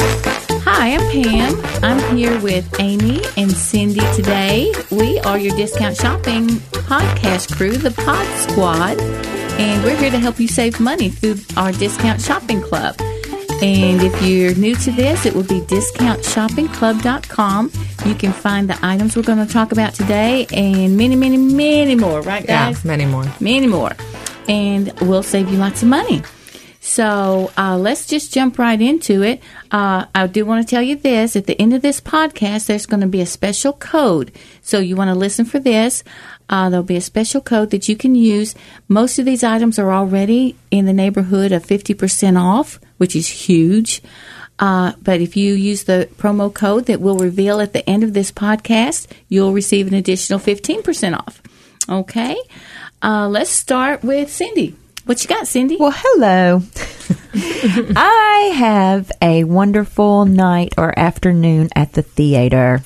Hi, I'm Pam. I'm here with Amy and Cindy today. We are your discount shopping podcast crew, the Pod Squad, and we're here to help you save money through our discount shopping club. And if you're new to this, it will be discountshoppingclub.com. You can find the items we're going to talk about today and many, many, many more, right, Yeah, guys? many more. many more. And we'll save you lots of money. So uh, let's just jump right into it. Uh, I do want to tell you this at the end of this podcast, there's going to be a special code. So you want to listen for this. Uh, there'll be a special code that you can use. Most of these items are already in the neighborhood of 50% off, which is huge. Uh, but if you use the promo code that we'll reveal at the end of this podcast, you'll receive an additional 15% off. Okay? Uh, let's start with Cindy. What you got, Cindy? Well, hello. I have a wonderful night or afternoon at the theater.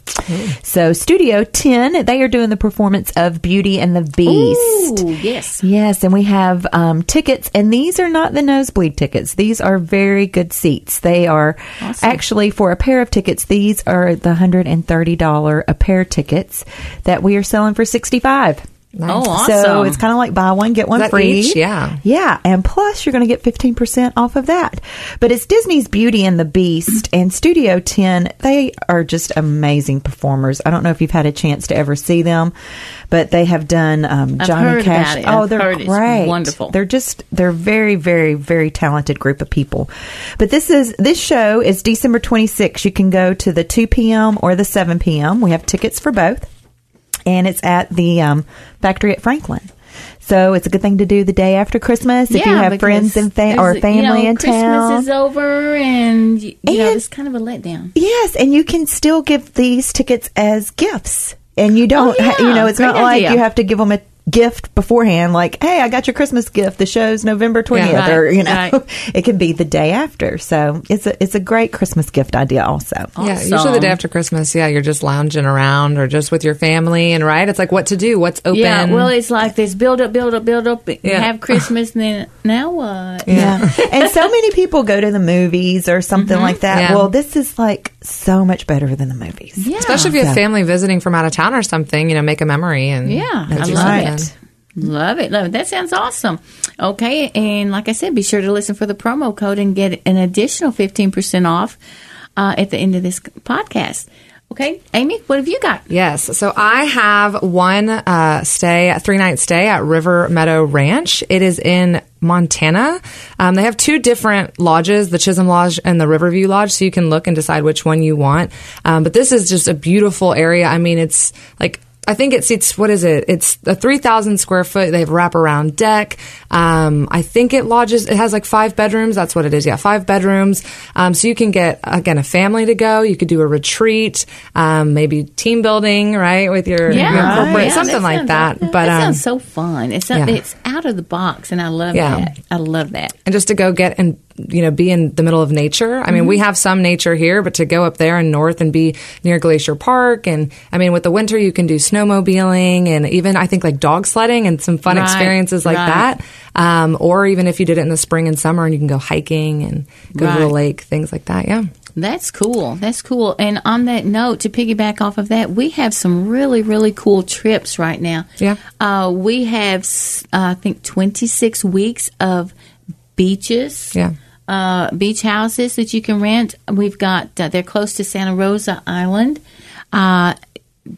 So, Studio Tenn, they are doing the performance of Beauty and the Beast. Ooh, yes. Yes, and we have um, tickets, and these are not the nosebleed tickets. These are very good seats. They are awesome. actually for a pair of tickets, these are the $130 a pair tickets that we are selling for 65 Nice. Oh, awesome. So it's kind of like buy one, get one free. Each? Yeah. Yeah. And plus, you're going to get 15% off of that. But it's Disney's Beauty and the Beast and Studio Tenn. They are just amazing performers. I don't know if you've had a chance to ever see them, but they have done um, Johnny Cash. Oh, I've they're great. wonderful. They're just, they're very, very, very talented group of people. But this is, this show is December 26th. You can go to the 2 p.m. or the 7 p.m. We have tickets for both and it's at the um, factory at Franklin. So it's a good thing to do the day after Christmas if you have friends and fa- or family you know, in Christmas town. is over, and you know it's kind of a letdown. yes, and you can still give these tickets as gifts, and you don't. Oh, ha- yeah. you know, it's Great not like you have to give them a gift beforehand. Like, hey, I got your Christmas gift. The show's November twentieth, right, or you know, right. it can be the day after. So it's a it's a great Christmas gift idea, also. Yeah, usually the day after Christmas, yeah, you're just lounging around or just with your family, and right, it's like what to do, what's open. Yeah, well, it's like this build up, build up, build up. Yeah. have Christmas, and then now what? Yeah. and so many people go to the movies or something mm-hmm. like that. Yeah. Well, this is like so much better than the movies. Yeah. Especially if you have So- family visiting from out of town or something, you know, make a memory and Yeah, I that's love right. it. Love it, love it. That sounds awesome. Okay, and like I said, be sure to listen for the promo code and get an additional fifteen percent off uh, at the end of this podcast. Okay, Amy, what have you got? Yes. So I have one uh, stay, three night stay at River Meadow Ranch. It is in Montana. Um, they have two different lodges, the Chisholm Lodge and the Riverview Lodge, so you can look and decide which one you want. Um, but this is just a beautiful area. I mean, it's like I think it seats what is it? It's a three thousand square foot. They have wraparound deck. Um, I think it lodges. It has like five bedrooms. That's what it is. Yeah, five bedrooms. Um, so you can get again a family to go. You could do a retreat, um, maybe team building, right, with your, your corporate, Yeah, something like sounds- that. But that um, sounds so fun. It's yeah. it's out of the box, and I love Yeah. that. I love that. and just to go get and you know be in the middle of nature i mean we Mm-hmm. have some nature here but to go up there and north and be near glacier park and i mean with the winter you can do snowmobiling and even i think like dog sledding and some fun Right, experiences like right. that um, or even if you did it in the spring and summer and you can go hiking and go to the lake things like that yeah That's cool. That's cool. And on that note, to piggyback off of that, we have some really, really cool trips right now. Yeah. Uh, we have, uh, I think, 26 weeks of beaches. Yeah. Uh, beach houses that you can rent. We've got, uh, they're close to Santa Rosa Island. Uh,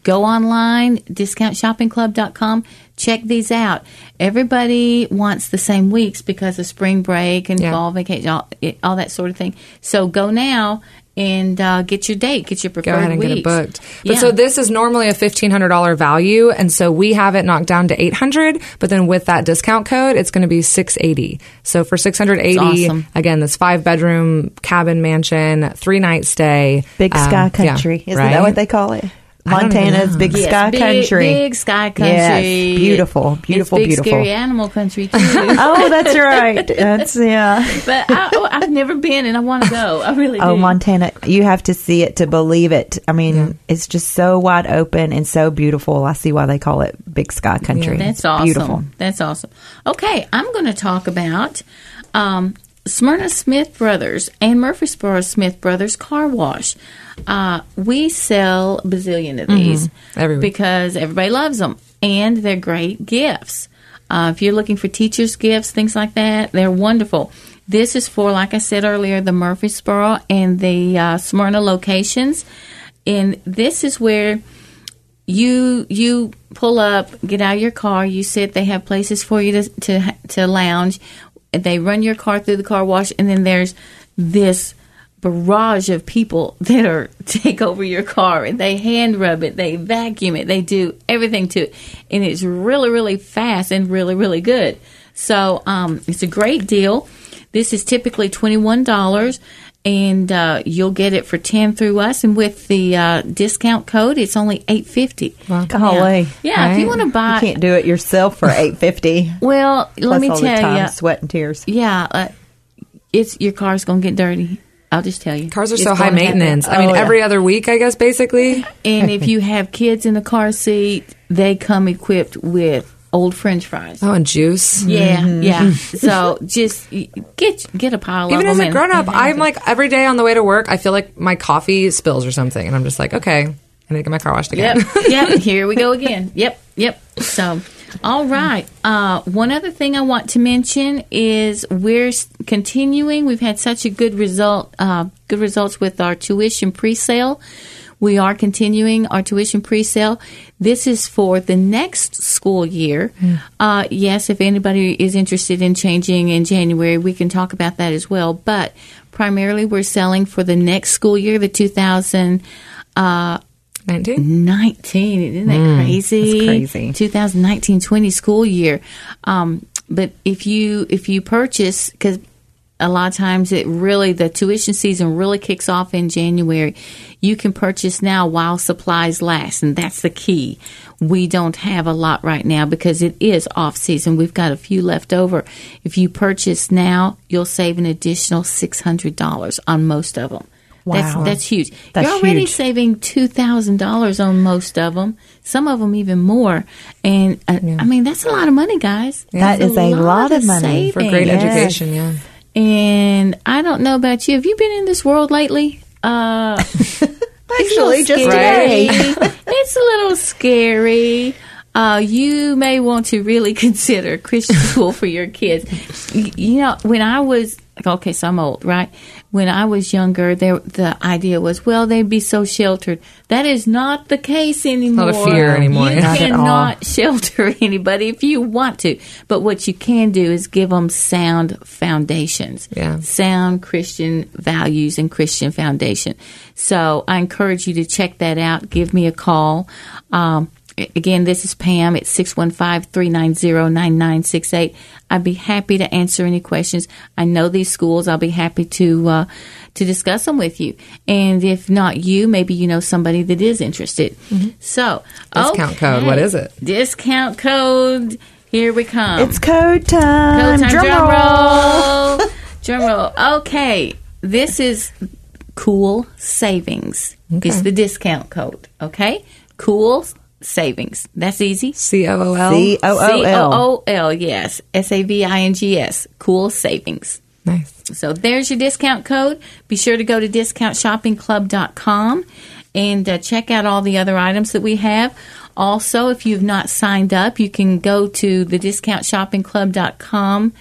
go online, discountshoppingclub.com. Check these out. Everybody wants the same weeks because of spring break and Yeah. fall vacation, all, all that sort of thing. So go now and uh, get your date, get your preferred Go ahead and weeks. get it booked. But Yeah. so this is normally a fifteen hundred dollar value, and so we have it knocked down to eight hundred. But then with that discount code, it's going to be six eighty. So for six hundred eighty, awesome. again, this five bedroom cabin mansion, three night stay, Big um, Sky yeah, Country. Isn't right? that what they call it? Don't Montana's. Big Yes, Sky big, Country. Big sky country. Yes, beautiful, beautiful, it's big, beautiful. Scary animal country too. oh, that's right. That's yeah. but I, oh, I've never been, and I want to go. I really do. Oh, Montana, you have to see it to believe it. I mean, it's just so wide open and so beautiful. I see why they call it Big Sky Country. That's It's awesome. Beautiful. That's awesome. Okay, I'm going to talk about um, Smyrna Smith Brothers and Murfreesboro Smith Brothers Car Wash. Uh, we sell a bazillion of these week. because everybody loves them, and they're great gifts. Uh, if you're looking for teachers' gifts, things like that, they're wonderful. This is for, like I said earlier, the Murfreesboro and the uh, Smyrna locations. And this is where you you pull up, get out of your car, you sit. They have places for you to to to lounge. They run your car through the car wash, and then there's this barrage of people that are take over your car and they hand rub it, they vacuum it, they do everything to it, and it's really really fast and really really good. So um, it's a great deal. This is typically twenty one dollars, and uh, you'll get it for ten through us. And with the uh, discount code, it's only eight fifty. Golly. Yeah, if you want to buy, You can't do it yourself for eight fifty. well, let me all the tell time, you, sweat and tears. yeah, uh, it's your car's gonna get dirty. I'll just tell you, Cars are so high maintenance. I mean, Oh, yeah. every other week, I guess, basically. And if you have kids in the car seat, they come equipped with old French fries. Oh, and juice. Yeah, mm-hmm. yeah. So just get get a pile Even as a grown up, I'm like every day on the way to work, I feel like my coffee spills or something, and I'm just like, okay, I need to get my car washed again. Yep, yep. Here we go again. Yep, yep. So, all right. Uh, one other thing I want to mention is we're continuing. We've had such a good result, uh, good results with our tuition pre-sale. We are continuing our tuition pre-sale. This is for the next school year. Uh, yes, if anybody is interested in changing in January, we can talk about that as well. But primarily, we're selling for the next school year, the 2000. Uh, 19? 19 isn't that crazy? that's crazy. 2019-20 school year. Um, but if you if you purchase because a lot of times it really the tuition season really kicks off in january. You can purchase now while supplies last and that's the key. We don't have a lot right now because it is off season. We've got a few left over. If you purchase now you'll save an additional $600 on most of them Wow. that's, that's huge. That's You're already huge. saving two thousand dollars on most of them. Some of them even more. And uh, I mean, that's a lot of money, guys. That That's is a lot of money. For great. Yes. education, yeah. And I don't know about you. Have you been in this world lately? Uh, Actually, just today. it's a little scary. Uh, you may want to really consider Christian school for your kids. You know, when I was okay, so I'm old, right? When I was younger, there the idea was, well, they'd be so sheltered. That is not the case anymore. not a fear anymore. You Not cannot shelter anybody if you want to, but what you can do is give them sound foundations Yeah. sound Christian values and Christian foundation. So I encourage you to check that out. Give me a call. Um, again, this is Pam at 615-390-9968. I'd be happy to answer any questions. I know these schools. I'll be happy to, uh, to discuss them with you. And if not you, maybe you know somebody that is interested. So Mm-hmm. Discount code, what is it? Discount code. Here we come. It's code time. Code time, Drum drum, roll. roll. drum roll. Okay, this is cool savings. It's the discount code. Okay, cool savings. That's easy. C O O L. C O O C L. O O L. Yes, S A V I N G S. Cool savings. Nice. So there's your discount code. Be sure to go to discountshoppingclub.com and uh, check out all the other items that we have. Also, if you've not signed up, you can go to the discountshoppingclub.com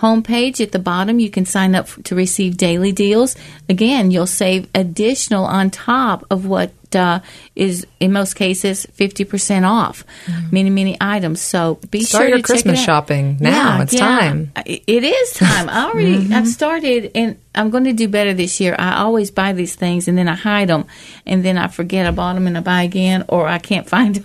homepage at the bottom. You can sign up to receive daily deals. Again, you'll save additional on top of what uh, is in most cases fifty percent off many many items. So be. Start sure your to Christmas shopping now. It's time. I- It is time. I already Mm-hmm. I've started and I'm going to do better this year. I always buy these things and then I hide them and then I forget I bought them and I buy again or I can't find them.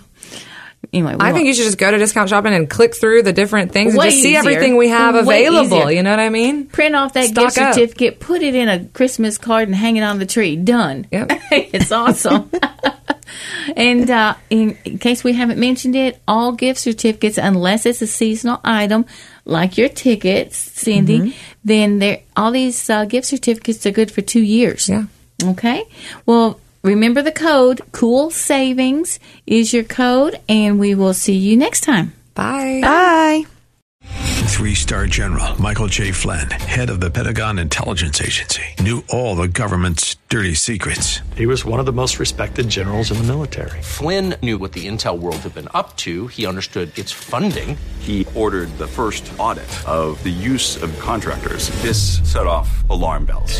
Anyway, I think you should just go to discount shopping and click through the different things Way and just see easier. everything we have available. You know what I mean? print off that Stock gift up. certificate, put it in a Christmas card, and hang it on the tree. Done. Yep. it's awesome. and uh, in, in case we haven't mentioned it, all gift certificates, unless it's a seasonal item like your tickets, Cindy, Mm-hmm. then they're, all these uh, gift certificates are good for two years. Yeah. Okay. Well. Remember the code. Cool Savings is your code, and we will see you next time. Bye. Bye. Three star general Michael J. Flynn, head of the Pentagon Intelligence Agency, knew all the government's dirty secrets. He was one of the most respected generals in the military. Flynn knew what the intel world had been up to. He understood its funding. He ordered the first audit of the use of contractors. This set off alarm bells.